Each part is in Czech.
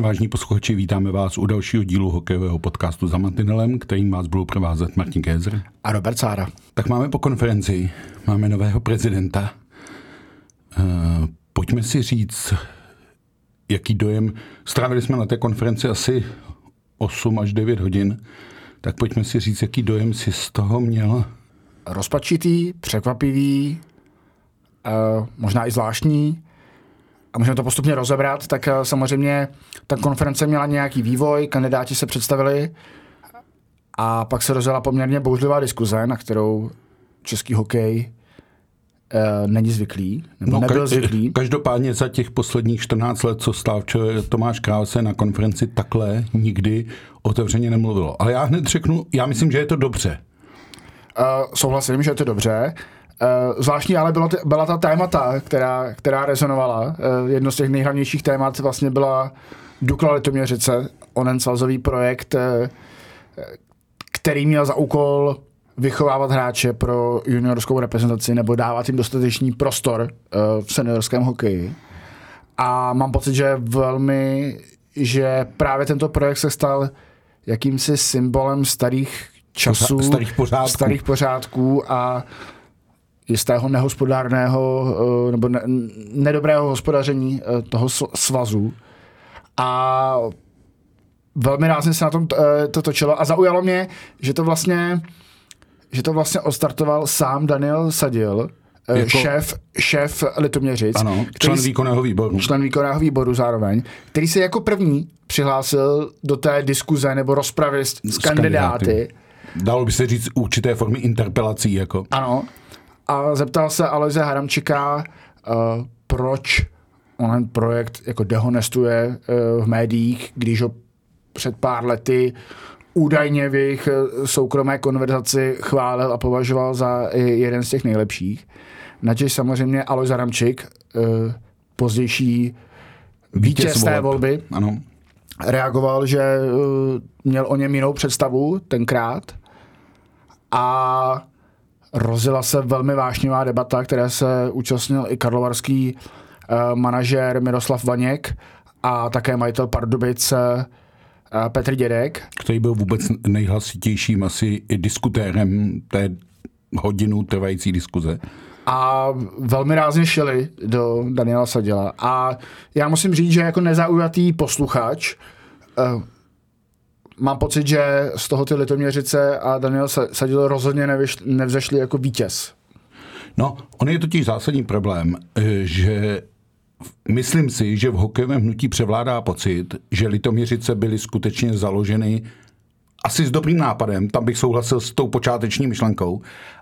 Den, vážní posluchači, vítáme vás u dalšího dílu hokejového podcastu za Mantinelem, kterým vás budou provázet Martin Kézer a Robert Sára. Tak máme po konferenci, máme nového prezidenta. Uh, pojďme si říct, jaký dojem. Strávili jsme na té konferenci asi 8 až 9 hodin, tak pojďme si říct, jaký dojem si z toho měl. Rozpačitý, překvapivý, uh, možná i zvláštní a můžeme to postupně rozebrat, tak uh, samozřejmě ta konference měla nějaký vývoj, kandidáti se představili a pak se rozjela poměrně bouřlivá diskuze, na kterou český hokej uh, není zvyklý, nebo no, nebyl zvyklý. Každopádně za těch posledních 14 let, co stál Tomáš Král se na konferenci takhle nikdy otevřeně nemluvilo. Ale já hned řeknu, já myslím, že je to dobře. Uh, souhlasím, že je to dobře. Uh, zvláštní ale bylo t- byla ta témata, která, která rezonovala. Uh, jedno z těch nejhlavnějších témat vlastně byla Dukla Litoměřice, onen svazový projekt, uh, který měl za úkol vychovávat hráče pro juniorskou reprezentaci nebo dávat jim dostatečný prostor uh, v seniorském hokeji. A mám pocit, že velmi, že právě tento projekt se stal jakýmsi symbolem starých časů, starých pořádků, starých pořádků a jistého nehospodárného uh, nebo ne, nedobrého hospodaření uh, toho svazu. A velmi rázně se na tom to točilo a zaujalo mě, že to vlastně že to vlastně ostartoval sám Daniel Sadil, eh, jako, šéf, šéf Litoměřic. Ano, člen výkonného výboru. Člen výkonného výboru zároveň, který se jako první přihlásil do té diskuze nebo rozpravy s, s kandidáty. kandidáty. Dalo by se říct určité formy interpelací. Jako. Ano. A zeptal se Alojze Haramčika, uh, proč on projekt jako dehonestuje uh, v médiích, když ho před pár lety údajně v jejich eh, soukromé konverzaci chválil a považoval za jeden z těch nejlepších. Načež samozřejmě Aloj Zaramčik, eh, pozdější vítěz té volby, ano. reagoval, že eh, měl o něm jinou představu tenkrát a rozjela se velmi vášnivá debata, které se účastnil i karlovarský manažer Miroslav Vaněk a také majitel Pardubic Petr Dědek. Který byl vůbec nejhlasitějším asi i diskutérem té hodinu trvající diskuze. A velmi rázně šeli do Daniela Sadila. A já musím říct, že jako nezaujatý posluchač uh, mám pocit, že z toho ty Litoměřice a Daniel Sadil rozhodně nevzešli jako vítěz. No, on je totiž zásadní problém, eh, že myslím si, že v hokejovém hnutí převládá pocit, že Litoměřice byly skutečně založeny asi s dobrým nápadem, tam bych souhlasil s tou počáteční myšlenkou,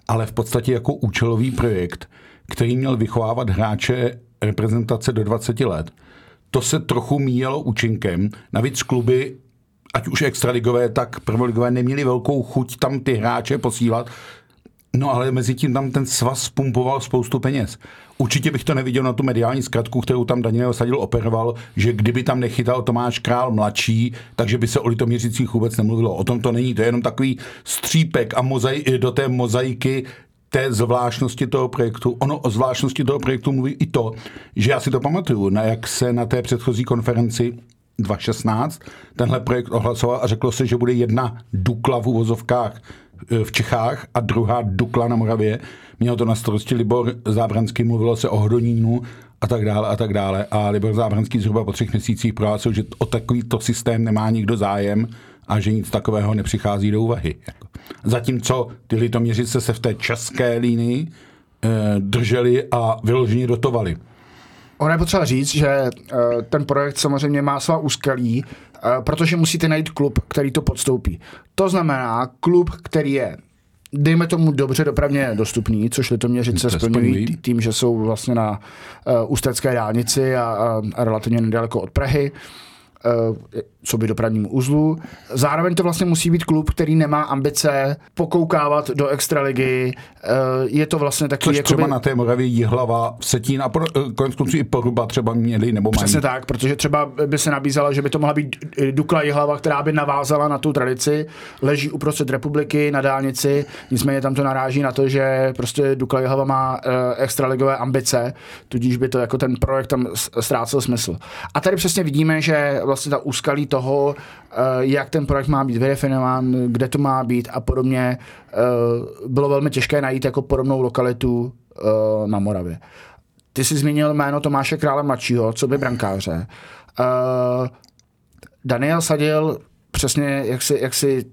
ale v podstatě jako účelový projekt, který měl vychovávat hráče reprezentace do 20 let. To se trochu míjelo účinkem. Navíc kluby, ať už extraligové, tak prvoligové, neměli velkou chuť tam ty hráče posílat, No ale mezi tím tam ten svaz pumpoval spoustu peněz. Určitě bych to neviděl na tu mediální zkratku, kterou tam Daniel Sadil operoval, že kdyby tam nechytal Tomáš Král mladší, takže by se o Litoměřicích vůbec nemluvilo. O tom to není, to je jenom takový střípek a mozai, do té mozaiky té zvláštnosti toho projektu. Ono o zvláštnosti toho projektu mluví i to, že já si to pamatuju, na jak se na té předchozí konferenci 2016 tenhle projekt ohlasoval a řeklo se, že bude jedna Dukla v uvozovkách Eh, v Čechách a druhá Dukla na Moravě. Měl to na starosti Libor Zábranský, mluvilo se o Hodonínu a tak dále a tak dále. A Libor Zábranský zhruba po třech měsících prohlásil, že o takovýto systém nemá nikdo zájem a že nic takového nepřichází do úvahy. Zatímco ty litoměřice se v té české línii e, drželi a vyloženě dotovali. Ono je potřeba říct, že e, ten projekt samozřejmě má svá úskalí, Eh, protože musíte najít klub, který to podstoupí. To znamená klub, který je dejme tomu dobře dopravně dostupný, což Litoměřice splňují tím, že jsou vlastně na uh, ústecké dálnici a, a, a relativně nedaleko od Prahy. Uh, co by dopravnímu uzlu. Zároveň to vlastně musí být klub, který nemá ambice pokoukávat do extraligy. Eh, je to vlastně takový... Což jakoby... třeba na té Moravě Jihlava, Vsetín a eh, konec konců i Poruba třeba měli nebo mají. Přesně tak, protože třeba by se nabízela, že by to mohla být Dukla Jihlava, která by navázala na tu tradici, leží uprostřed republiky na dálnici, nicméně tam to naráží na to, že prostě Dukla Jihlava má extraligové ambice, tudíž by to jako ten projekt tam ztrácel smysl. A tady přesně vidíme, že vlastně ta úskalí toho, eh, jak ten projekt má být vydefinován, kde to má být a podobně, eh, bylo velmi těžké najít jako podobnou lokalitu na Moravě. Ty jsi zmínil jméno Tomáše Krále mladšího, co by brankáře. Daniel Sadil přesně, jak si, jak si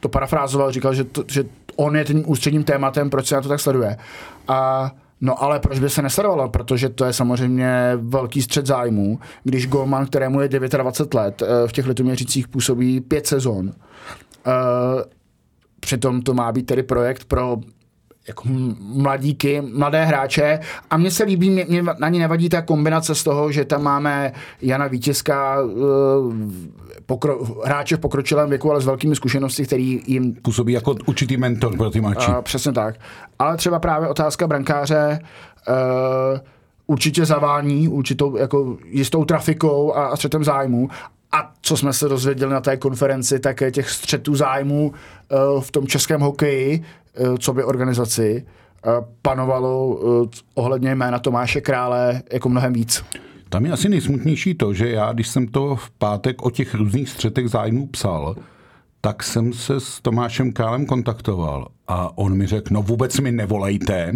to parafrázoval, říkal, že, to, že on je tím ústředním tématem, proč se na to tak sleduje. A No ale proč by se nesledovalo? Protože to je samozřejmě velký střed zájmů, když Golman, kterému je 29 let, eh, v těch letoměřicích působí pět sezon. Eh, přitom to má být tedy projekt pro jako mladíky, mladé hráče a mně se líbí, mě, mě na ní nevadí ta kombinace z toho, že tam máme Jana Vítězka, eh, pokro, hráče v pokročilém věku, ale s velkými zkušenosti, který jim... Působí jako určitý mentor pro ty mladší. Přesně tak. Ale třeba právě otázka brankáře, uh, určitě zavání určitou jako jistou trafikou a, a střetem zájmu. A co jsme se dozvěděli na té konferenci, tak je těch střetů zájmů uh, v tom českém hokeji, co by organizaci, uh, panovalo uh, ohledně jména Tomáše Krále jako mnohem víc. Tam je asi nejsmutnější to, že já, když jsem to v pátek o těch různých střetech zájmů psal, tak jsem se s Tomášem Králem kontaktoval a on mi řekl, no vůbec mi nevolejte,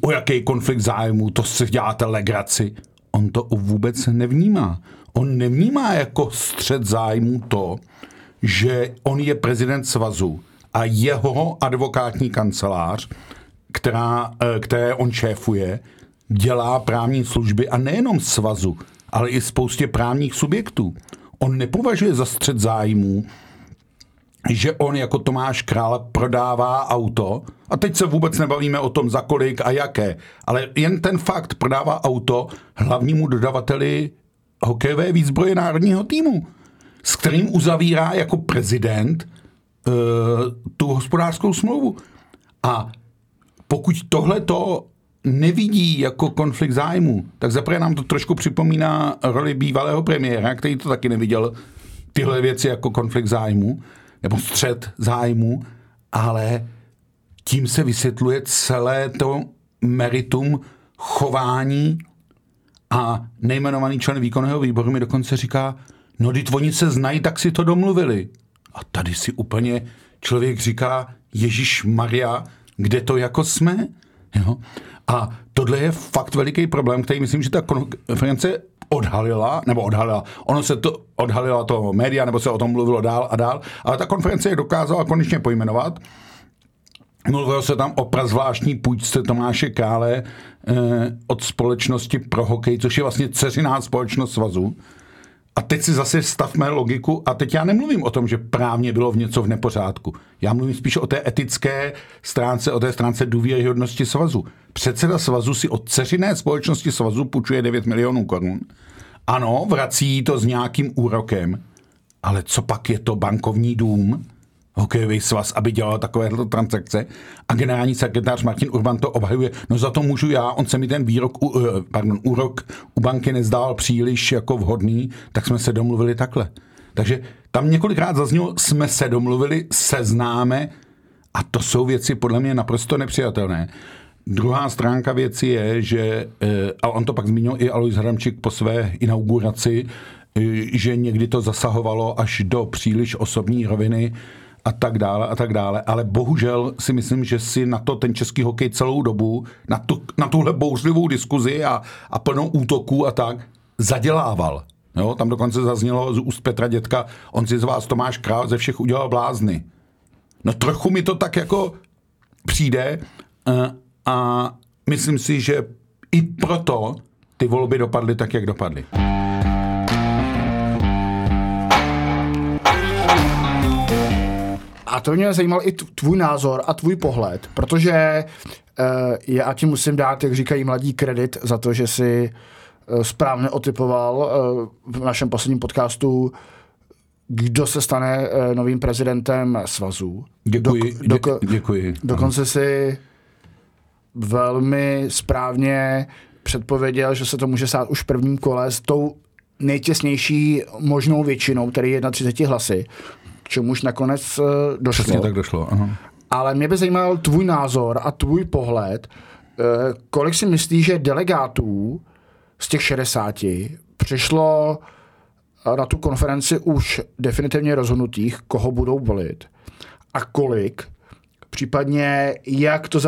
o jaký konflikt zájmu, to si děláte legraci. On to vůbec nevnímá. On nevnímá jako střed zájmu to, že on je prezident svazu a jeho advokátní kancelář, která, eh, které on šéfuje, dělá právní služby a nejenom svazu, ale i spoustě právních subjektů. On nepovažuje za střed zájmů, že on jako Tomáš Král prodává auto, a teď se vůbec nebavíme o tom za kolik a jaké, ale jen ten fakt prodává auto hlavnímu dodavateli hokejové výzbroje národního týmu, s kterým uzavírá jako prezident tu hospodářskou smlouvu. A pokud tohle to nevidí jako konflikt zájmu, tak zaprvé nám to trošku připomíná roli bývalého premiéra, který to taky neviděl tyhle věci jako konflikt zájmu, nebo střed zájmu, ale tím se vysvětluje celé to meritum chování a nejmenovaný člen výkonného výboru mi dokonce říká, no když oni se znají, tak si to domluvili. A tady si úplně člověk říká, Ježíš Maria, kde to jako jsme? Jo? A tohle je fakt veliký problém, který myslím, že ta konference odhalila, nebo odhalila, ono se to odhalila to média, nebo se o tom mluvilo dál a dál, ale ta konference je dokázala konečně pojmenovat. Mluvilo se tam o prazvláštní půjčce Tomáše Kále eh, od společnosti pro hokej, což je vlastně dceřiná společnost svazu. A teď si zase stavme logiku a teď já nemluvím o tom, že právně bylo v něco v nepořádku. Já mluvím spíš o té etické stránce, o té stránce důvěryhodnosti svazu. Předseda svazu si od dceřiné společnosti svazu půjčuje 9 milionů korun. Ano, vrací to s nějakým úrokem, ale co pak je to bankovní dům, hokejový svaz, aby dělal takovéhle transakce a generální sekretář Martin Urban to obhajuje, no za to můžu já, on se mi ten výrok, eh, pardon, úrok u banky nezdál příliš jako vhodný, tak jsme se domluvili takhle. Takže tam několikrát zaznělo, jsme se domluvili, seznáme a to jsou věci podle mě naprosto nepřijatelné. Druhá stránka věci je, že, eh, a on to pak zmínil i Alois Hramčík po své inauguraci, eh, že někdy to zasahovalo až do příliš osobní roviny a tak dále a tak dále, ale bohužel si myslím, že si na to ten český hokej celou dobu, na, tu, na tuhle bouřlivou diskuzi a, a plnou útoků a tak, zadělával. Jo, tam dokonce zaznělo z úst Petra Dětka, on si z vás Tomáš Král ze všech udělal blázny. No trochu mi to tak jako přijde eh, a myslím si, že i proto ty volby dopadly tak, jak dopadly. A to mě zajímal i tvůj názor a tvůj pohled, protože uh, já ti musím dát, jak říkají mladí, kredit za to, že si uh, správně otypoval uh, v našem posledním podcastu kdo se stane uh, novým prezidentem svazů. Děkuji, Dok, doko, děkuji. Dokonce si velmi správně předpověděl, že se to může stát už v prvním kole s tou nejtěsnější možnou většinou, tedy 31 hlasy čemuž nakonec uh, došlo. Přesně tak došlo. Aha. Ale mě by zajímal tvůj názor a tvůj pohled, uh, kolik si myslíš, že delegátů z těch 60 přišlo na tu konferenci už definitivně rozhodnutých, koho budou volit a kolik, případně jak to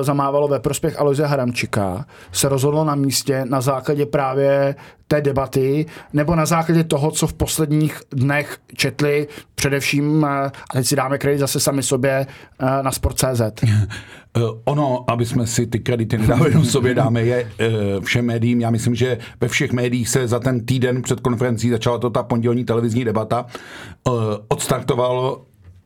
zamávalo ve prospěch Aloise Haramčika, se rozhodlo na místě na základě právě té debaty, nebo na základě toho, co v posledních dnech četli především, a teď si dáme kredit zase sami sobě, na Sport.cz. Eh, ono, aby jsme si ty kredity nedávali jenom sobě, dáme je eh, všem médiím. Já myslím, že ve všech médiích se za ten týden před konferencí začala to ta pondělní televizní debata. Eh, odstartovalo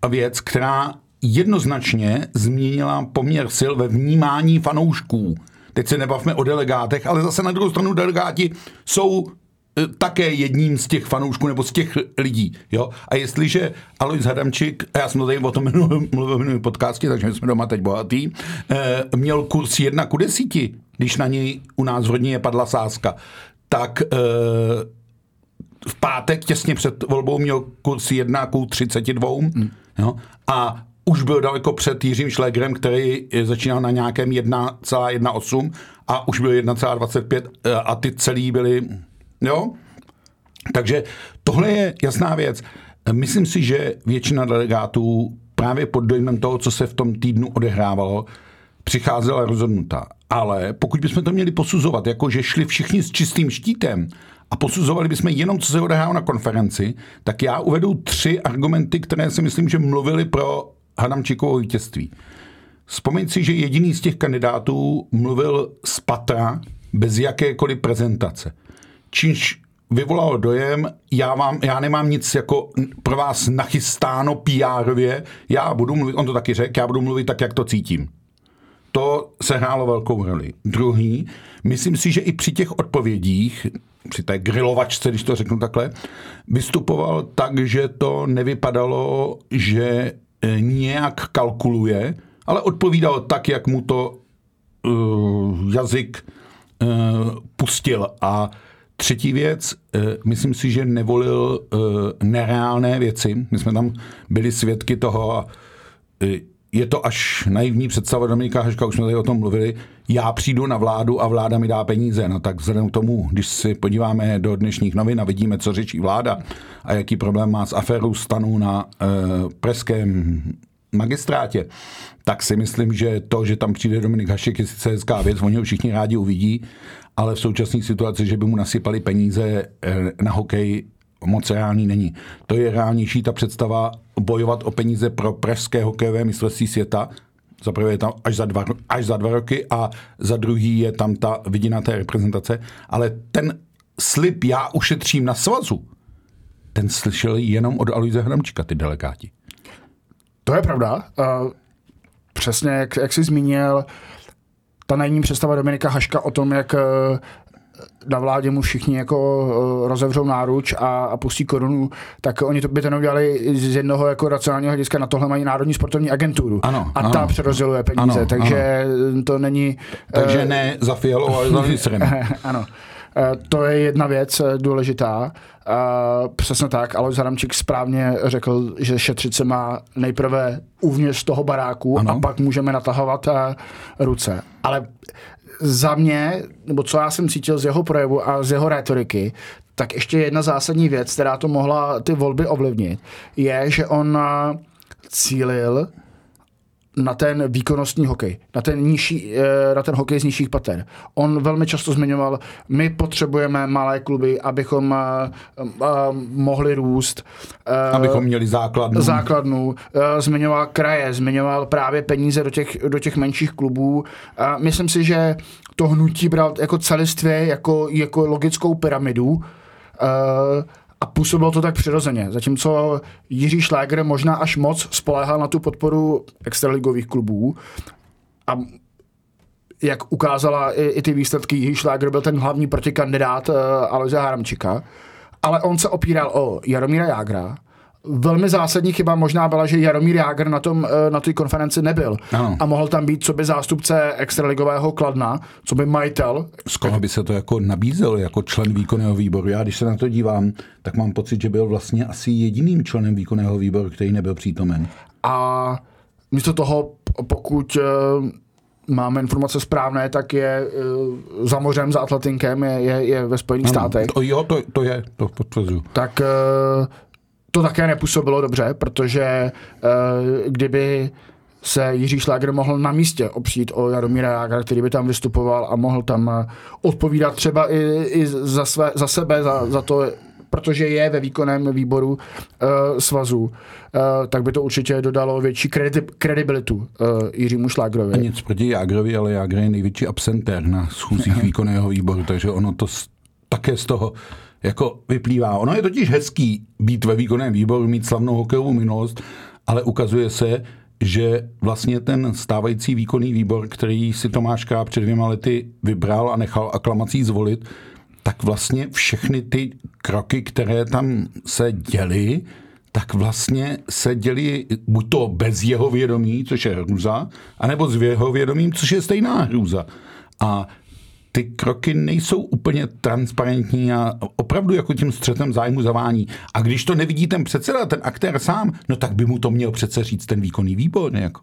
věc, která jednoznačně změnila poměr sil ve vnímání fanoušků. Teď se nebavme o delegátech, ale zase na druhou stranu delegáti jsou e, také jedním z těch fanoušků nebo z těch lidí. Jo? A jestliže Alois Hadamčík, a já jsem to tady o tom mluvil v minulém podcastě, takže my jsme doma teď bohatý, eh, měl kurz 1 ku 10, když na něj u nás v rodině padla sázka, tak eh, v pátek těsně před volbou měl kurz 1 ku 32 hmm. jo? a už byl daleko před Jiřím Šlégrem, který začínal na nějakém 1,18 a už byl 1,25 eh, a ty celý byly, jo? Takže tohle je jasná věc. Myslím si, že většina delegátů právě pod dojmem toho, co se v tom týdnu odehrávalo, přicházela rozhodnuta. Ale pokud bychom to měli posuzovat, jako že šli všichni s čistým štítem a posuzovali bychom jenom, co se odehrávalo na konferenci, tak já uvedu tři argumenty, které si myslím, že mluvili pro Hadamčíkovo vítězství. Vzpomeň si, že jediný z těch kandidátů mluvil z patra bez jakékoliv prezentace. Čímž vyvolalo dojem, já, vám, já nemám nic jako pro vás nachystáno pr já budu mluvit, on to taky řekl, já budu mluvit tak, jak to cítím. To se hrálo velkou roli. Druhý, myslím si, že i při těch odpovědích, při té grilovačce, když to řeknu takhle, vystupoval tak, že to nevypadalo, že nějak kalkuluje, ale odpovídal tak, jak mu to uh, jazyk uh, pustil. A třetí věc, uh, myslím si, že nevolil uh, nereálné věci. My jsme tam byli svědky toho uh, je to až naivní představa Dominika Haška, už jsme tady o tom mluvili, já přijdu na vládu a vláda mi dá peníze. No tak vzhledem k tomu, když si podíváme do dnešních novin a vidíme, co řečí vláda a jaký problém má s aférou stanů na e, pražském magistrátě, tak si myslím, že to, že tam přijde Dominik Hašek, je sice hezká věc, oni ho všichni rádi uvidí, ale v současné situaci, že by mu nasypali peníze e, na hokej, moc reálný není. To je reálnější ta představa bojovat o peníze pro pražské hokejové mistrovství světa, za prvé je tam až za, dva, až za dva roky a za druhý je tam ta vidina té reprezentace, ale ten slib já ušetřím na svazu, ten slyšel jenom od Aloise Hramčka, ty delegáti. To je pravda. Uh, přesně, jak, jak jsi zmínil, ta není představa Dominika Haška o tom, jak na vládě mu všichni jako uh, rozevřou náruč a, a pustí korunu, tak oni to by to neudělali z jednoho jako racionálního hlediska. Na tohle mají Národní sportovní agenturu. Ano, a ano. ta přerozděluje peníze, ano, takže ano. to není... Takže uh, ne za Fialou, ale za ano. To je jedna věc důležitá. Přesně tak, Alois Haramčík správně řekl, že šetřit se má nejprve uvnitř toho baráku ano. a pak můžeme natahovat ruce. Ale za mě, nebo co já jsem cítil z jeho projevu a z jeho retoriky, tak ještě jedna zásadní věc, která to mohla ty volby ovlivnit, je, že on cílil na ten výkonnostní hokej, na ten, nižší, eh, na ten hokej z nižších pater. On velmi často zmiňoval, my potřebujeme malé kluby, abychom eh, eh, mohli růst. Abychom měli základnu. Základnu. Zmiňoval kraje, zmiňoval právě peníze do těch, do těch menších klubů. Myslím si, že to hnutí bral jako celistvě, jako, jako logickou pyramidu a působilo to tak přirozeně. Zatímco Jiří Šláger možná až moc spoléhal na tu podporu extraligových klubů a jak ukázala i, i ty výsledky, Jiří Šláger byl ten hlavní protikandidát uh, Aleza Haramčika, ale on se opíral o Jaromíra Jágra, velmi zásadní chyba možná byla, že Jaromír Jágr na, tom, eh, na té konferenci nebyl. Ano. A mohl tam být co by zástupce extraligového Kladna, co by majitel. Z koho by se to jako nabízel jako člen výkonného výboru? Já když se na to dívám, tak mám pocit, že byl vlastně asi jediným členem výkonného výboru, který nebyl přítomen. A místo toho, pokud eh, máme informace správné, tak je uh, za mořem, za Atlantinkem, je, je, je ve Spojených ano, státech. To, jo, to, to je, to potvrzuji. Tak uh, to také nepůsobilo dobře, protože uh, kdyby se Jiří Šláger mohl na místě opřít o Jaromíra Jágra, který by tam vystupoval a mohl tam odpovídat třeba i, i za, své, za sebe, za, za to, protože je ve výkonném výboru uh, svazu, uh, tak by to určitě dodalo větší kredi- kredibilitu uh, Jiřímu Šlágrovi. A nic proti Jágrovi, ale Jágr je největší absentér na schůzích výkonného výboru, takže ono to také z toho jako vyplývá. Ono je totiž hezký být ve výkonném výboru, mít slavnou hokejovou minulost, ale ukazuje se, že vlastně ten stávající výkonný výbor, který si Tomáš před dvěma lety vybral a nechal aklamací zvolit, tak vlastně všechny ty kroky, které tam se děly, tak vlastně se děli buď to bez jeho vědomí, což je hrůza, anebo s jeho vědomím, což je stejná hrůza. A ty kroky nejsou úplně transparentní a opravdu jako tím střetem zájmu zavání. A když to nevidí ten předseda, ten aktér sám, no tak by mu to měl přece říct ten výkonný výbor. Jako.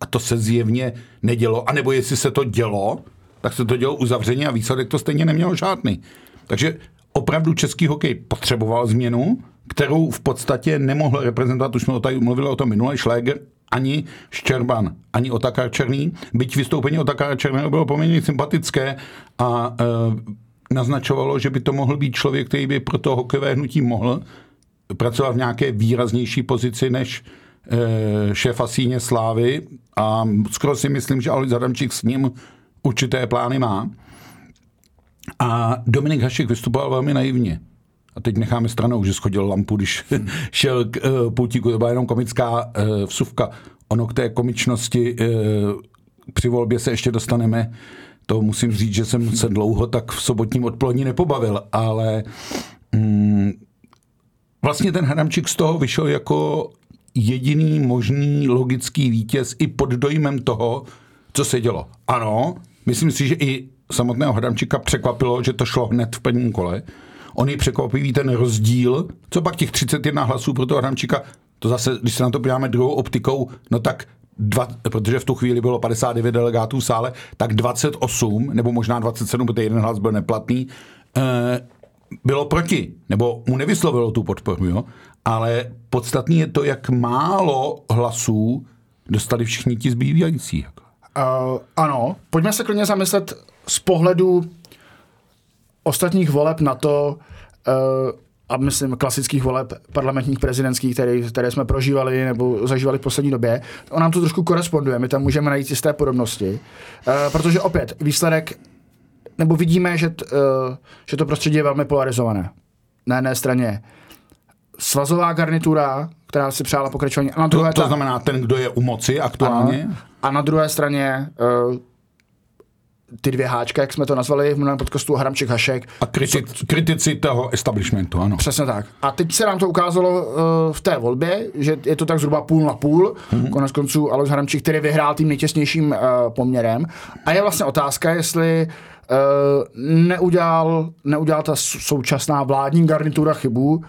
A to se zjevně nedělo. A nebo jestli se to dělo, tak se to dělo uzavřeně a výsledek to stejně nemělo žádný. Takže opravdu český hokej potřeboval změnu, kterou v podstatě nemohl reprezentovat, už jsme tady mluvili o tom minule, Schläger ani Ščerban, ani Otakar Černý. Byť vystoupení Otakara Černého bylo poměrně sympatické a e, naznačovalo, že by to mohl být člověk, který by pro to hokejové hnutí mohl pracovat v nějaké výraznější pozici než e, šéfa síně Slávy a skoro si myslím, že Alois Adamčík s ním určité plány má. A Dominik Hašek vystupoval velmi naivně. A teď necháme stranou, že schodil lampu, když šel k uh, pultíku. To byla jenom komická uh, vsuvka. Ono k té komičnosti uh, při volbě se ještě dostaneme. To musím říct, že jsem se dlouho tak v sobotním odpolední nepobavil, ale mm, vlastně ten Hadamčík z toho vyšel jako jediný možný logický vítěz i pod dojmem toho, co se dělo. Ano, myslím si, že i samotného Hadamčíka překvapilo, že to šlo hned v prvním kole, On je překvapivý ten rozdíl, co pak těch 31 hlasů pro toho Adamčíka, to zase, když se na to podíváme druhou optikou, no tak dva, protože v tu chvíli bylo 59 delegátů v sále, tak 28, nebo možná 27, protože jeden hlas byl neplatný, eh, bylo proti, nebo mu nevyslovilo tu podporu, jo? ale podstatný je to, jak málo hlasů dostali všichni ti zbývající. Uh, ano, pojďme se klidně zamyslet z pohledu ostatních voleb na to, uh, a myslím klasických voleb parlamentních prezidentských, které, které jsme prožívali nebo zažívali v poslední době, on nám to trošku koresponduje, my tam můžeme najít jisté podobnosti, uh, protože opět výsledek, nebo vidíme, že, t, uh, že to prostředí je velmi polarizované. Na jedné straně svazová garnitura, která si přála pokračování. A na druhé to, to znamená ten, kdo je u moci aktuálně? Ano, a na druhé straně ty dvě háčka, jak jsme to nazvali v minulém podcastu, Hramček Hašek. A kritic, co, kritici toho establishmentu, ano. Přesně tak. A teď se nám to ukázalo uh, v té volbě, že je to tak zhruba půl na půl. Mm-hmm. Konec konců Alois Hramček, který vyhrál tím nejtěsnějším uh, poměrem. A je vlastně otázka, jestli uh, neudělal, neudělal ta současná vládní garnitura chybu,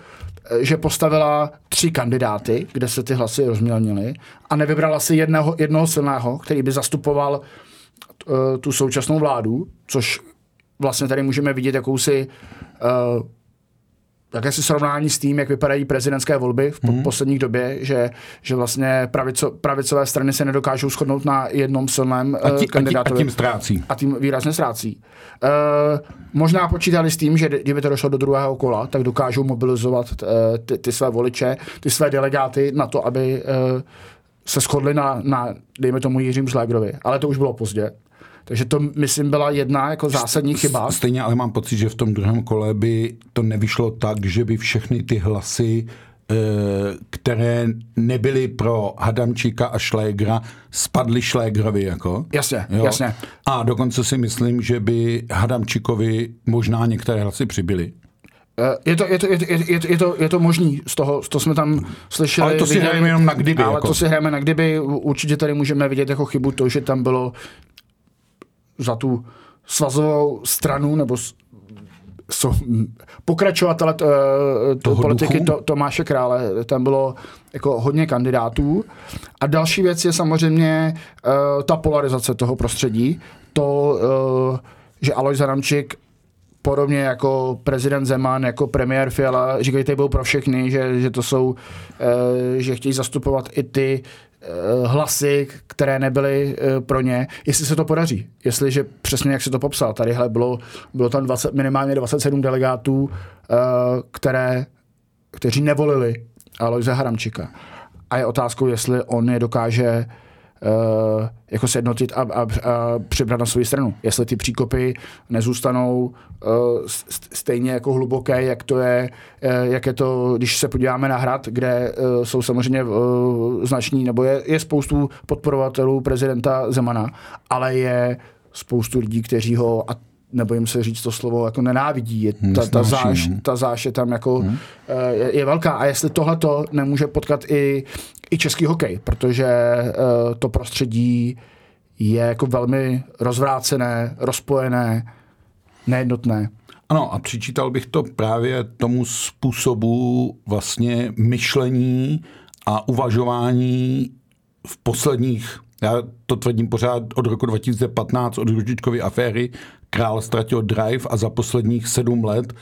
že postavila tři kandidáty, kde se ty hlasy rozmělnily a nevybrala si jedného, jednoho silného, který by zastupoval uh, tu současnou vládu, což vlastně tady můžeme vidět jakousi uh, jakési srovnání s tím, jak vypadají prezidentské volby v mm. posledních době, že, že vlastně pravico, pravicové strany se nedokážou shodnout na jednom silném a tí, kandidátovi. A tím ztrácí. A tím výrazně ztrácí. Uh, možná počítali s tím, že kdyby to došlo do druhého kola, tak dokážou mobilizovat uh, ty, ty své voliče, ty své delegáty na to, aby uh, se shodli na, na, dejme tomu, Jiřím Šlégrovi. Ale to už bylo pozdě. Takže to, myslím, byla jedna jako zásadní chyba. Stejně ale mám pocit, že v tom druhém kole by to nevyšlo tak, že by všechny ty hlasy eh, které nebyly pro Hadamčíka a Šlégra, spadly Šlégrovi. Jako. Jasně, jo? jasně. A dokonce si myslím, že by Hadamčíkovi možná některé hlasy přibyly. Eh, je to, je, to, je, to, je, to, je, to, je to možný, z toho, to jsme tam slyšeli. Ale to si hrajeme jenom na kdyby. Ale jako. to si hrajeme na kdyby, určitě tady můžeme vidět jako chybu to, že tam bylo za tu svazovou stranu nebo jsou pokračovatele uh, politiky to, Tomáše Krále, tam bylo jako hodně kandidátů. A další věc je samozřejmě uh, ta polarizace toho prostředí, to, uh, že Alois Adamčík podobně jako prezident Zeman, jako premiér Fiala, říkají, že byl pro všechny, že, že to jsou, že chtějí zastupovat i ty Eh, hlasy, které nebyly eh, pro ně, jestli se to podaří. Jestliže přesně jak se to popsal, tadyhle bylo, bylo tam 20, minimálně 27 delegátů, eh, které, kteří nevolili Aloise Haramčika. A je otázkou, jestli on je dokáže uh, jako sjednotit a, a, a přibrat na svou stranu. Jestli ty příkopy nezůstanou uh, stejně jako hluboké, jak to je, uh, jak je to, když se podíváme na hrad, kde uh, jsou samozřejmě uh, znační, nebo je, je spoustu podporovatelů prezidenta Zemana, ale je spoustu lidí, kteří ho, a nebojím se říct to slovo, jako nenávidí. Je, ta, ta, záš, no. ta záš je tam jako, hmm. je, je velká. A jestli tohle to nemůže potkat i, i český hokej, protože uh, to prostředí je jako velmi rozvrácené, rozpojené, nejednotné. Ano, a přičítal bych to právě tomu způsobu vlastně myšlení a uvažování v posledních, já to tvrdím pořád od roku 2015, od Ružičkovy aféry, král ztratil drive a za posledních sedm let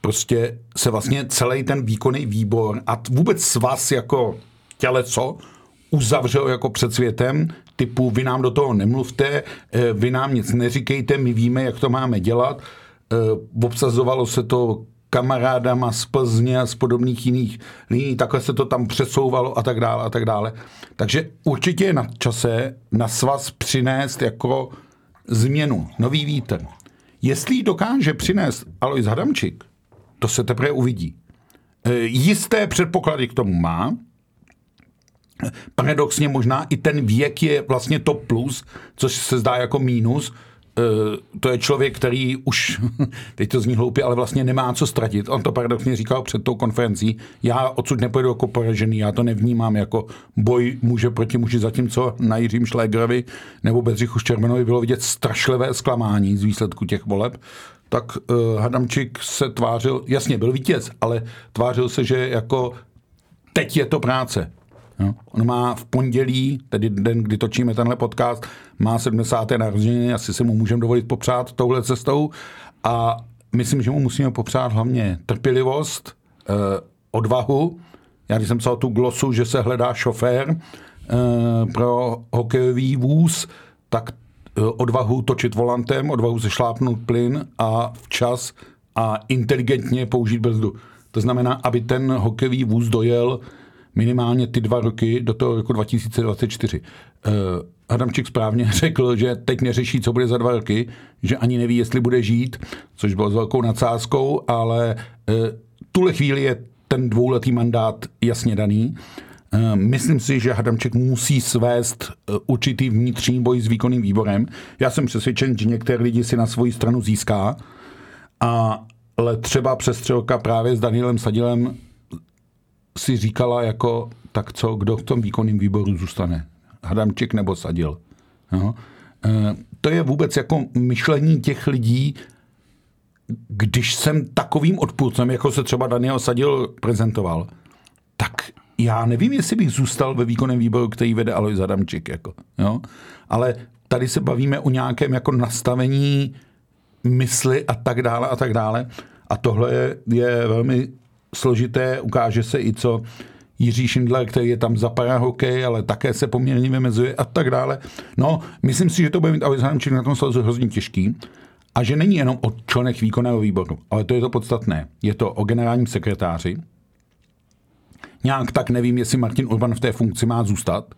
prostě se vlastně celý ten výkonný výbor a vůbec svaz jako těleco uzavřel jako před světem, typu vy nám do toho nemluvte, eh, vy nám nic neříkejte, my víme, jak to máme dělat. Eh, obsazovalo se to kamarádama z Plzně a z podobných jiných liní, takhle se to tam přesouvalo a tak dále a tak dále. Takže určitě je na čase na svaz přinést jako změnu, nový vítr. Jestli dokáže přinést Alois Hadamčík, to se teprve uvidí. E, jisté předpoklady k tomu má. Paradoxně možná i ten věk je vlastně to plus, což se zdá jako mínus, to je člověk, který už, teď to zní hloupě, ale vlastně nemá co ztratit. On to paradoxně říkal před tou konferencí. Já odsud nepojedu jako poražený, já to nevnímám jako boj muže proti muži, zatímco na Jiřím Šlégerovi nebo Bedřichu Ščermenovi bylo vidět strašlivé zklamání z výsledku těch voleb tak uh, Hadamčík se tvářil, jasně byl vítěz, ale tvářil se, že jako teď je to práce. Jo. On má v pondělí, tedy den, kdy točíme tenhle podcast, má 70. narozeniny, asi se mu můžeme dovolit popřát touhle cestou a myslím, že mu musíme popřát hlavně trpělivost, eh, odvahu. Já když jsem psal tu glosu, že se hledá šofér eh, pro hokejový vůz, tak eh, odvahu točit volantem, odvahu šlápnout plyn a včas a inteligentně použít brzdu. To znamená, aby ten hokejový vůz dojel minimálně ty dva roky do toho roku 2024. Uh, Adamčík správně řekl, že teď neřeší, co bude za dva roky, že ani neví, jestli bude žít, což bylo s velkou nadsázkou, ale uh, tuhle chvíli je ten dvouletý mandát jasně daný. Uh, myslím si, že Hadamček musí svést určitý vnitřní boj s výkonným výborem. Já jsem přesvědčen, že některé lidi si na svoji stranu získá, ale třeba přestřelka právě s Danielem Sadilem si říkala jako, tak co, kdo v tom výkonném výboru zůstane? Hadamček nebo Sadil? No. To je vůbec jako myšlení těch lidí, když jsem takovým odpůrcem, jako se třeba Daniel Sadil prezentoval, tak já nevím, jestli bych zůstal ve výkonném výboru, který vede Alois Adamček. Jako, jo? Ale tady se bavíme o nějakém jako nastavení mysli a tak dále a tak dále. A tohle je, je velmi složité, ukáže se i co Jiří Šindler, který je tam za parahokej, ale také se poměrně vymezuje a tak dále. No, myslím si, že to bude mít Hančík na tom slezu hrozně těžký a že není jenom o členech výkonného výboru, ale to je to podstatné. Je to o generálním sekretáři. Nějak tak nevím, jestli Martin Urban v té funkci má zůstat,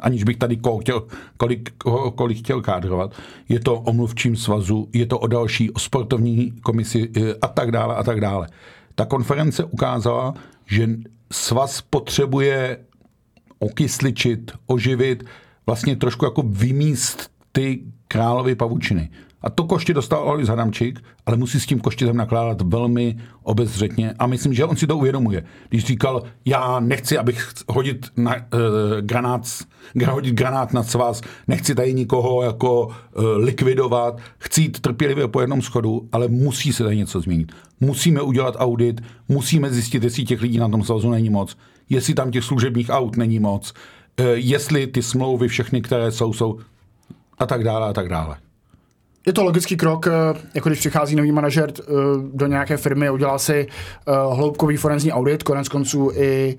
aniž bych tady koho chtěl, kolik, koho, kolik chtěl kádrovat. Je to o mluvčím svazu, je to o další, o sportovní komisi eh, a tak dále a tak dále. Ta konference ukázala, že svaz potřebuje okysličit, oživit, vlastně trošku jako vymíst ty královy pavučiny. A to koště dostal Alois Hadamčík, ale musí s tím koštětem nakládat velmi obezřetně a myslím, že on si to uvědomuje. Když říkal, já nechci, abych hodit na, uh, granát, hodit granát na svaz, nechci tady nikoho jako uh, likvidovat, chci jít trpělivě po jednom schodu, ale musí se tady něco změnit. Musíme udělat audit, musíme zjistit, jestli těch lidí na tom svazu není moc, jestli tam těch služebních aut není moc, uh, jestli ty smlouvy všechny, které jsou, jsou a tak dále a tak dále. Je to logický krok, eh, jako když přichází nový manažer eh, do nějaké firmy, udělá si eh, hloubkový forenzní audit, konec konců i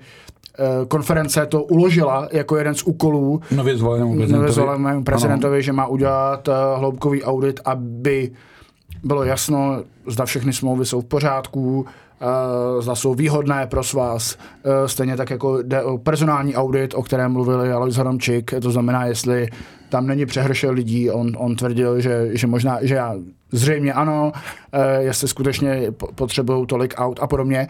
konference to uložila jako jeden z úkolů nově zvolenému prezidentovi, nově zvolenému prezidentovi že má udělat hloubkový audit, aby bylo jasno, zda všechny smlouvy jsou v pořádku, zda jsou výhodné pro vás. Stejně tak jako jde o personální audit, o kterém mluvili Alois Haramčík, to znamená, jestli tam není přehršel lidí, on, on tvrdil, že, že možná, že já zřejmě ano, uh, jestli skutečně potřebují tolik aut a podobně.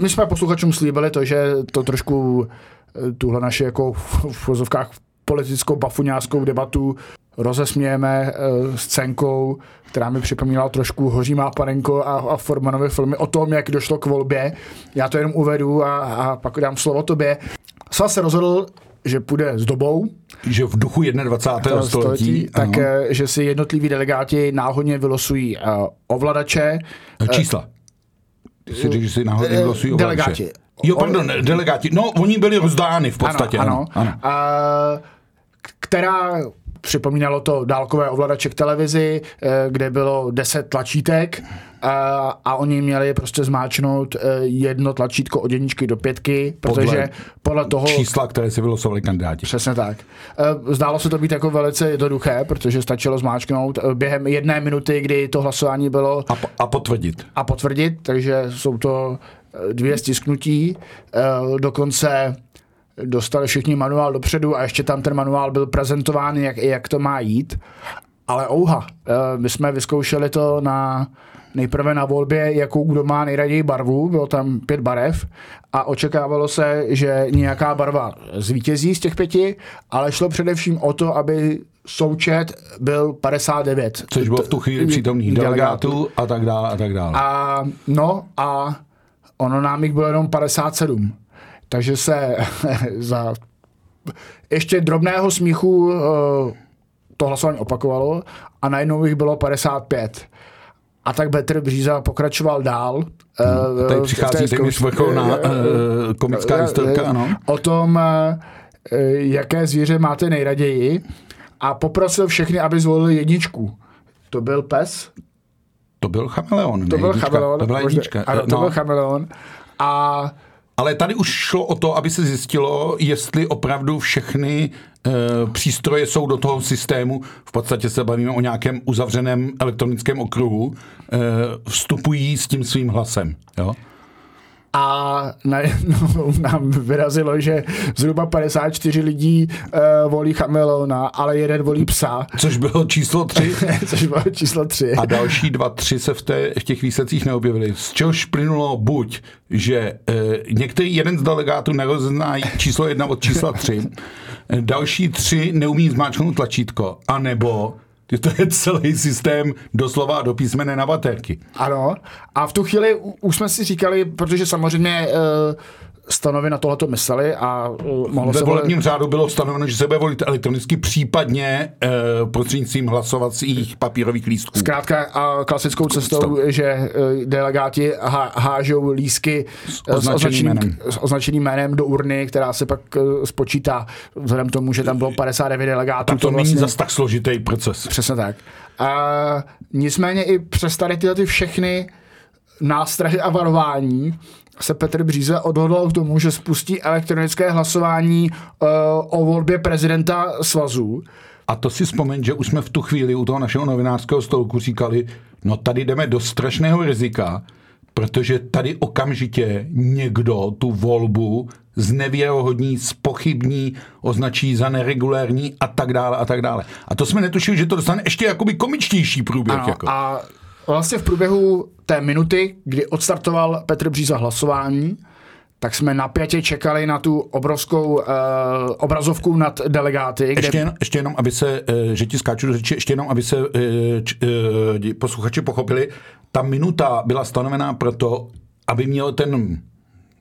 My jsme posluchačům slíbili to, že to trošku eh, tuhle naši jako v vozovkách politickou bafuňářskou debatu rozesmějeme uh, scénkou, která mi připomínala trošku Hoří má panenko a, a Formanové filmy o tom, jak došlo k volbě. Já to jenom uvedu a, a pak dám slovo tobě. Svaz se rozhodl, že půjde s dobou. Že v duchu 21. století. tak, ano. Eh, že si jednotliví delegáti náhodně vylosují uh, ovladače. Čísla. Ty si říct, že si náhodně vylosují ovladače. Delegáti. Jo, pardon, delegáti. No, oni byli rozdány v podstatě. Ano, ano. ano. Uh, která Připomínalo to dálkové ovladače k televizi, eh, kde bylo 10 tlačítek a, a oni měli prostě zmáčnout eh, jedno tlačítko od jedničky do pětky, protože podle, podle toho... Čísla, které si vylosovali kandidáti. Přesně tak. Eh, zdálo se to být jako velice jednoduché, protože stačilo zmáčknout během jedné minuty, kdy to hlasování bylo... A, a potvrdit. A potvrdit, takže jsou to dvě stisknutí. Dokonce dostali všichni manuál dopředu a ještě tam ten manuál byl prezentován, jak, jak to má jít. Ale ouha, eh, my jsme vyzkoušeli to na nejprve na volbě, jakou kdo má nejraději barvu, bylo tam pět barev a očekávalo se, že nějaká barva zvítězí z těch pěti, ale šlo především o to, aby součet byl 59. Což bylo v tu chvíli přítomných delegátů a tak dále a tak dále. A no a ono nám jich bylo jenom 57. Takže se za ještě drobného smíchu eh, to hlasování opakovalo a najednou jich bylo 55. A tak Petr Bříza pokračoval dál. Hmm. Tady přichází téměř vrcholná uh, komická historka, ano. O tom, jaké zvíře máte nejraději a poprosil všechny, aby zvolili jedničku. To byl pes? To byl chameleon. To byl chameleon. To byla jednička. Ano, to no. byl chameleon. A ale tady už šlo o to, aby se zjistilo, jestli opravdu všechny e, přístroje jsou do toho systému, v podstatě se bavíme o nějakém uzavřeném elektronickém okruhu, e, vstupují s tím svým hlasem. Jo? A najednou nám vyrazilo, že zhruba 54 lidí uh, volí chameleona, ale jeden volí psa. Což bylo číslo 3. Což bylo číslo 3. A další dva, tři se v, té, v těch výsledcích neobjevily. Z čehož plynulo buď, že uh, některý jeden z delegátů nerozezná číslo 1 od čísla 3, další tři neumí zmáčknout tlačítko, anebo to je celý systém doslova do písmene na baterky. Ano. A v tu chvíli už jsme si říkali, protože samozřejmě uh, stanovy na tohleto mysleli a uh, mohlo Ve se volebním řádu bylo stanoveno, že se bude volit elektronicky, případně uh, prostřednictvím hlasovacích papírových lístků. Zkrátka a klasickou cestou, Stop. že uh, delegáti há, hážou lísky s označeným, s, označeným, jménem. s označeným jménem do urny, která se pak uh, spočítá vzhledem k tomu, že tam bylo 59 delegátů. Tak to, to vlastně... není zas tak složitý proces. Přesně tak. A nicméně i přes tady tyhle ty všechny nástrahy a varování se Petr Bříze odhodlal k tomu, že spustí elektronické hlasování uh, o volbě prezidenta svazu. A to si vzpomeň, že už jsme v tu chvíli u toho našeho novinářského stolku říkali, no tady jdeme do strašného rizika, protože tady okamžitě někdo tu volbu znevěrohodní, spochybní, označí za neregulérní a tak dále a tak dále. A to jsme netušili, že to dostane ještě jakoby komičtější průběh. Ano, jako. A vlastně v průběhu té minuty, kdy odstartoval Petr Bříza hlasování, tak jsme napětě čekali na tu obrovskou uh, obrazovku nad delegáty. Kde... Ještě, jen, ještě jenom, aby se, uh, že ti skáču do řeči, ještě jenom, aby se uh, č, uh, posluchači pochopili, ta minuta byla stanovená proto, aby měl ten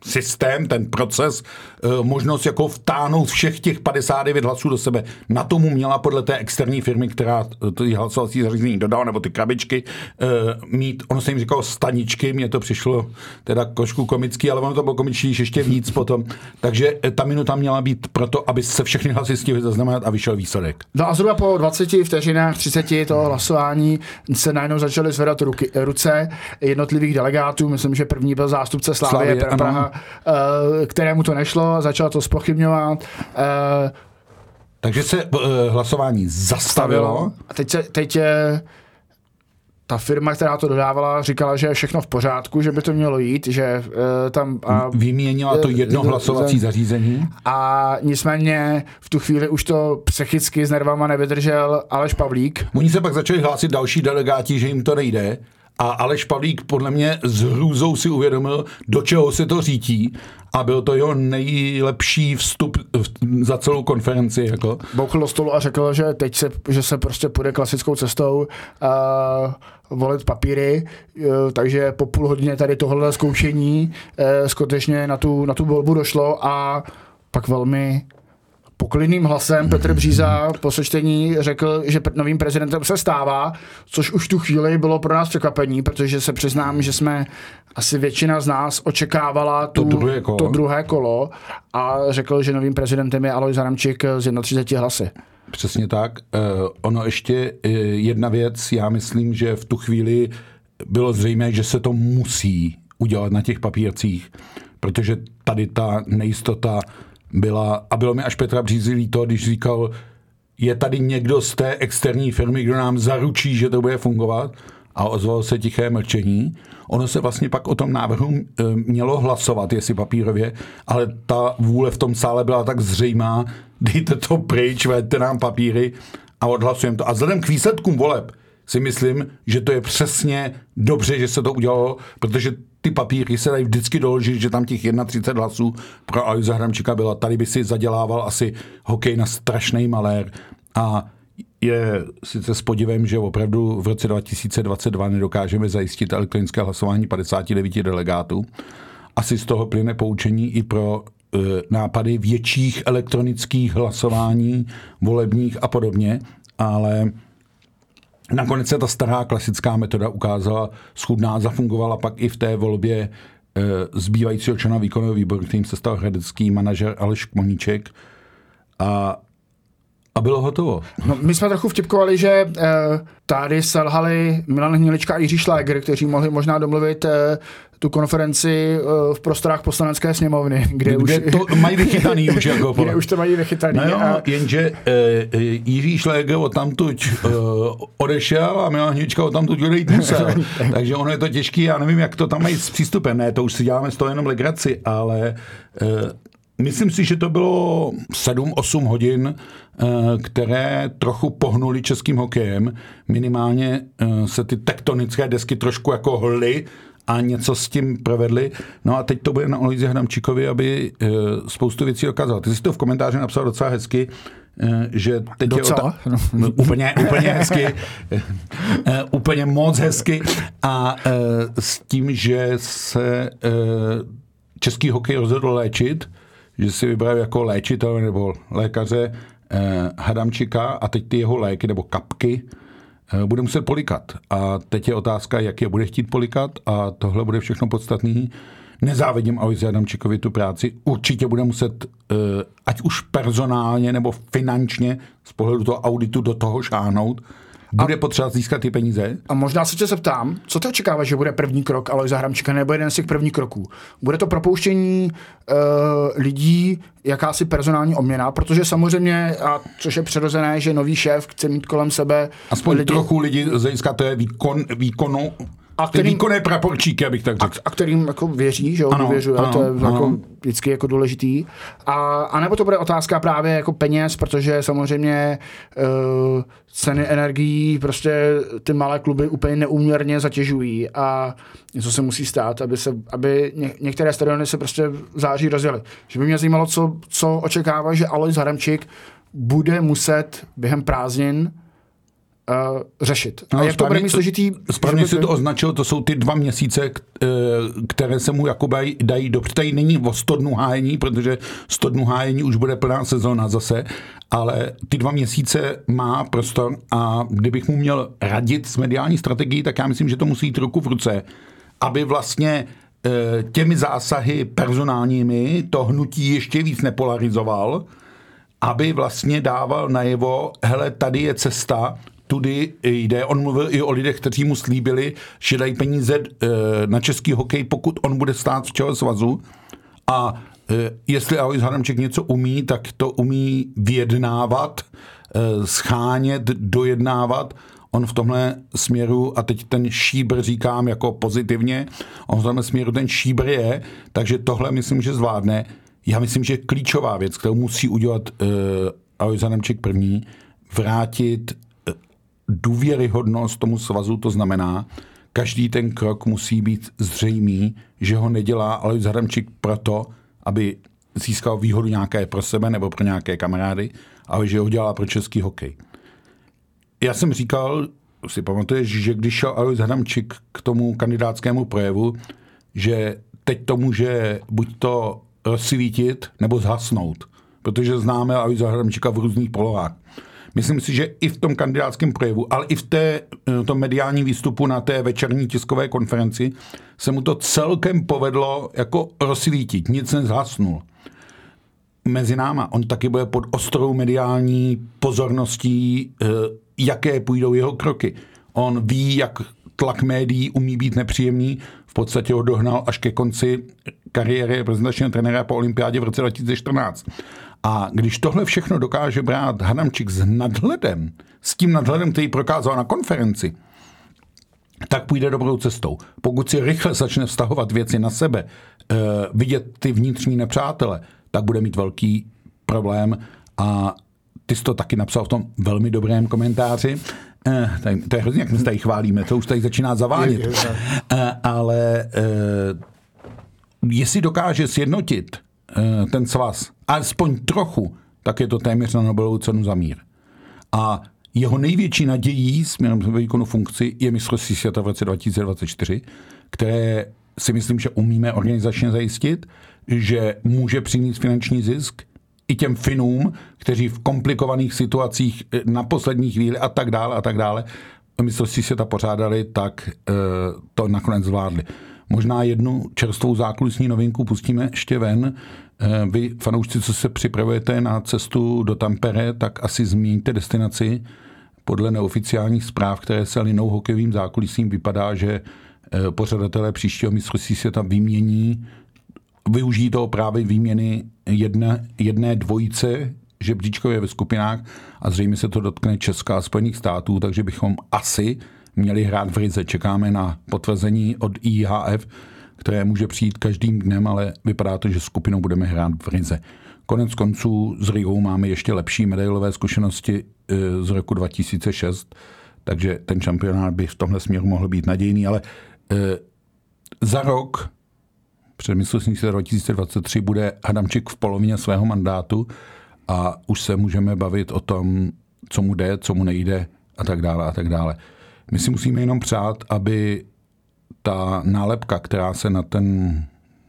systém, ten proces, eh, možnost jako vtáhnout všech těch 59 hlasů do sebe. Na tomu měla podle té externí firmy, která ty hlasovací zařízení dodala, nebo ty krabičky, eh, mít, ono se jim říkalo staničky, mně to přišlo teda trošku komický, ale ono to bylo komičtější ještě víc potom. Takže eh, ta minuta měla být proto, aby se všechny hlasy stihly zaznamenat a vyšel výsledek. No a zhruba po 20 vteřinách, 30 toho hlasování se najednou začaly zvedat ruky, ruce jednotlivých delegátů. Myslím, že první byl zástupce Slávie, Slávie Praha, Eh, kterému to nešlo, začal to spochybňovat. Eh, Takže se uh, hlasování zastavilo. A teď, se, teď je ta firma, která to dodávala, říkala, že je všechno v pořádku, že by to mělo jít, že uh, tam... A, Vyměnila to jedno hlasovací zařízení. A nicméně v tu chvíli už to psychicky s nervama nevydržel Aleš Pavlík. Oni se pak začali hlásit další delegáti, že jim to nejde a Aleš Pavlík podle mě s hrůzou si uvědomil, do čeho se to řítí a byl to jeho nejlepší vstup za celou konferenci. Jako. Bouchl do stolu a řekl, že teď se, že se prostě půjde klasickou cestou a volit papíry, e, takže po půl hodině tady tohle zkoušení e, skutečně na tu, na tu volbu došlo a pak velmi poklidným hlasem Petr Bříza po sečtení řekl, že novým prezidentem se stává, což už tu chvíli bylo pro nás překvapení, protože se přiznám, že jsme asi většina z nás očekávala tu, to, druhé kolo. to druhé kolo a řekl, že novým prezidentem je Aloj Zaramčík z 31 hlasy. Přesně tak. Uh, ono ještě uh, jedna věc, já myslím, že v tu chvíli bylo zřejmé, že se to musí udělat na těch papírcích, protože tady ta nejistota byla, a bylo mi až Petra Břízilý to, když říkal, je tady někdo z té externí firmy, kdo nám zaručí, že to bude fungovat a ozvalo se tiché mlčení. Ono se vlastně pak o tom návrhu e, mělo hlasovat, jestli papírově, ale ta vůle v tom sále byla tak zřejmá, dejte to pryč, veďte nám papíry a odhlasujeme to. A vzhledem k výsledkům voleb si myslím, že to je přesně dobře, že se to udělalo, protože ty papíry se dají vždycky doložit, že tam těch 31 hlasů pro Aloisa Hramčíka byla. Tady by si zadělával asi hokej na strašný malér. A je sice s podivem, že opravdu v roce 2022 nedokážeme zajistit elektronické hlasování 59 delegátů. Asi z toho plyne poučení i pro e, nápady větších elektronických hlasování, volebních a podobně, ale Nakonec se ta stará klasická metoda ukázala schudná, zafungovala pak i v té volbě e, zbývajícího člena výkonného výboru, kterým se stal hradecký manažer Aleš Kmoníček. A a bylo hotovo. No, my jsme trochu vtipkovali, že e, tady selhali Milan Hnilička a Jiří Šláger, kteří mohli možná domluvit e, tu konferenci uh, v prostorách poslanecké sněmovny, kde, kde už... to mají vychytaný už jako Kde už to mají vychytaný. No jo, a... jenže uh, Jiří Šléger od tamtuť uh, odešel a Milan Hnička od tamtuť odejít musel. Takže ono je to těžké, já nevím, jak to tam mají s přístupem. Ne, to už si děláme z toho jenom legraci, ale uh, Myslím si, že to bylo 7-8 hodin, které trochu pohnuli českým hokejem. Minimálně se ty tektonické desky trošku jako hly a něco s tím provedli. No a teď to bude na Aloizi Hramčíkovi, aby e, spoustu věcí dokázal. Ty jsi to v komentáři napsal docela hezky, že teď docela? je ota- no, úplně, úplně hezky, úplně moc hezky a s tím, že se český hokej rozhodl léčit, že si vybral jako léčitel nebo lékaře e, Hadamčika a teď ty jeho léky nebo kapky Eh, bude muset polikat. A teď je otázka, jak je bude chtít polikat a tohle bude všechno podstatný. Nezávidím Aloisi Adamčikovi tu práci. Určitě bude muset, eh, ať už personálně nebo finančně z pohledu toho auditu do toho šáhnout, bude a, potřeba získat ty peníze? A možná se tě zeptám, co ty očekáváš, že bude první krok Alojza Hramčíka, nebo jeden z těch prvních kroků? Bude to propouštění uh, lidí, jakási personální obměna, protože samozřejmě, a což je přirozené, že nový šéf chce mít kolem sebe Aspoň lidi... trochu lidí z hlediska té výkon, výkonu, a kterým, výkonné praporčíky, abych tak řekl. A, a kterým jako věří, že ano, věřuje, ano, to je ano. jako vždycky jako důležitý. A, a nebo to bude otázka právě jako peněz, protože samozřejmě uh, ceny energií prostě ty malé kluby úplně neúměrně zatěžují a něco se musí stát, aby, se, aby ně, některé stadiony se prostě v září rozjeli. Že by mě zajímalo, co, co očekává, že Alois Haramčík bude muset během prázdnin uh, řešit. No, a jak to bude mít složitý... Správně si to označil, to jsou ty dva měsíce, eh, které se mu jakoby dají dobře. Tady není o 100 dnů hájení, protože 100 dnů hájení už bude plná sezóna zase, ale ty dva měsíce má prostor a kdybych mu měl radit s mediální strategií, tak já myslím, že to musí jít ruku v ruce, aby vlastně eh, těmi zásahy personálními to hnutí ještě víc nepolarizoval, aby vlastně dával najevo, hele, tady je cesta, tudy jde. On mluvil i o lidech, kteří mu slíbili, že dají peníze eh, na český hokej, pokud on bude stát v čele svazu. A eh, jestli Alois Hadamček něco umí, tak to umí vyjednávat, eh, schánět, dojednávat. On v tomhle směru, a teď ten šíbr říkám jako pozitivně, on v tomhle směru ten šíbr je, takže tohle myslím, že zvládne. Já myslím, že klíčová věc, kterou musí udělat uh, Alois Hadamček první, vrátit důvěryhodnost tomu svazu, to znamená, každý ten krok musí být zřejmý, že ho nedělá ale Hadamčík proto, aby získal výhodu nějaké pro sebe nebo pro nějaké kamarády, ale že ho dělá pro český hokej. Já jsem říkal, si pamatuješ, že když šel Alois Hadamčík k tomu kandidátskému projevu, že teď to může buď to rozsvítit nebo zhasnout, protože známe Alois Hadamčíka v různých polohách. Myslím si, že i v tom kandidátském projevu, ale i v té, eh, tom mediálním výstupu na té večerní tiskové konferenci se mu to celkem povedlo jako rozsvítit, nic nezhasnul. Mezi náma, on taky bude pod ostrou mediální pozorností, eh, jaké půjdou jeho kroky. On ví, jak tlak médií umí být nepříjemný, v podstatě ho dohnal až ke konci kariéry reprezentačního trenéra po olympiádě v roce 2014. A když tohle všechno dokáže brát Hanamčík s nadhledem, s tím nadhledem, který prokázal na konferenci, tak půjde dobrou cestou. Pokud si rychle začne vztahovat věci na sebe, eh, vidět ty vnitřní nepřátele, tak bude mít velký problém a ty jsi to taky napsal v tom velmi dobrém komentáři. Eh, tady, to je hrozně, jak my tady chválíme, to už tady začíná zavánět. Eh, ale jestli dokáže sjednotit Eh, ten svaz, alespoň trochu, tak je to téměř na Nobelovu cenu za mír. A jeho největší nadějí směrem k výkonu funkci je mistrovství světa v roce 2024, které si myslím, že umíme organizačně zajistit, že může přinést finanční zisk i těm Finům, kteří v komplikovaných situacích eh, na poslední chvíli a tak dále a tak dále mistrovství světa pořádali, tak eh, to nakonec zvládli. Možná jednu čerstvou zákulisní novinku pustíme ještě ven. Eh, vy, fanoušci, co se připravujete na cestu do Tampere, tak asi zmíníte destinaci. Podle neoficiálních zpráv, které se linou hokejovým zákulisím, vypadá, že eh, pořadatelé příštího mistrovství světa vymění, využijí toho právě výměny jedné, jedné dvojice žebříčkově ve skupinách a zřejmě se to dotkne Česka a Spojených států, takže bychom asi měli hrát v Rize. Čekáme na potvrzení od IHF, které může přijít každým dnem, ale vypadá to, že skupinou budeme hrát v Rize. Konec konců s Rigou máme ještě lepší medailové zkušenosti e, z roku 2006, takže ten šampionát by v tomhle směru mohl být nadějný, ale e, za rok před mistrovství 2023 bude Adamčik v polovině svého mandátu a už se můžeme bavit o tom, co mu jde, co mu nejde a tak dále a tak dále. My si musíme jenom přát, aby ta nálepka, která se na, ten,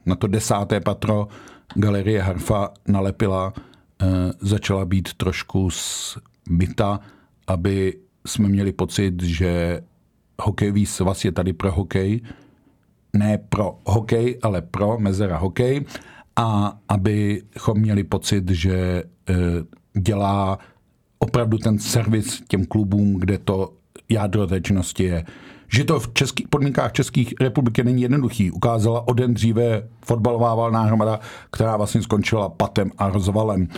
na to desáté patro galerie Harfa nalepila, eh, začala být trošku zbyta, aby jsme měli pocit, že hokejový svaz je tady pro hokej, ne pro hokej, ale pro mezera hokej. A abychom měli pocit, že eh, dělá opravdu ten servis těm klubům, kde to jádro té činnosti je. Že to v českých podmínkách České republiky není jednoduchý. Ukázala o den dříve fotbalová valná hromada, která vlastně skončila patem a rozvalem.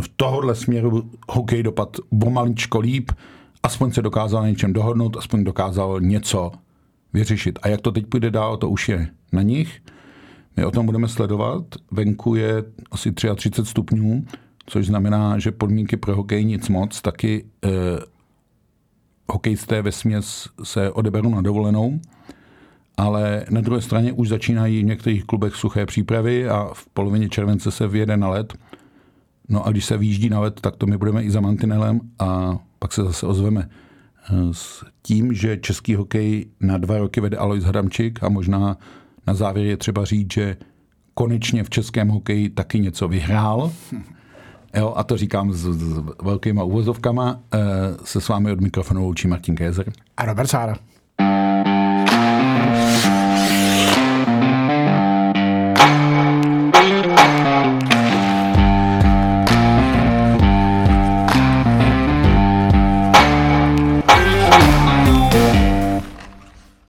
V tohohle směru hokej dopad bomaličko líp, aspoň se dokázal na něčem dohodnout, aspoň dokázal něco vyřešit. A jak to teď půjde dál, to už je na nich. My o tom budeme sledovat. Venku je asi 33 stupňů, což znamená, že podmínky pro hokej nic moc. Taky eh, hokejisté ve směs se odeberou na dovolenou, ale na druhé straně už začínají v některých klubech suché přípravy a v polovině července se vyjede na let. No a když se vyjíždí na let, tak to my budeme i za mantinelem a pak se zase ozveme s tím, že český hokej na dva roky vede Alois Hradamčík a možná na závěr je třeba říct, že konečně v českém hokeji taky něco vyhrál. Jo, a to říkám s, s velkýma uvozovkama. E, se s vámi od mikrofonu učí Martin Kézer. A Robert Sára.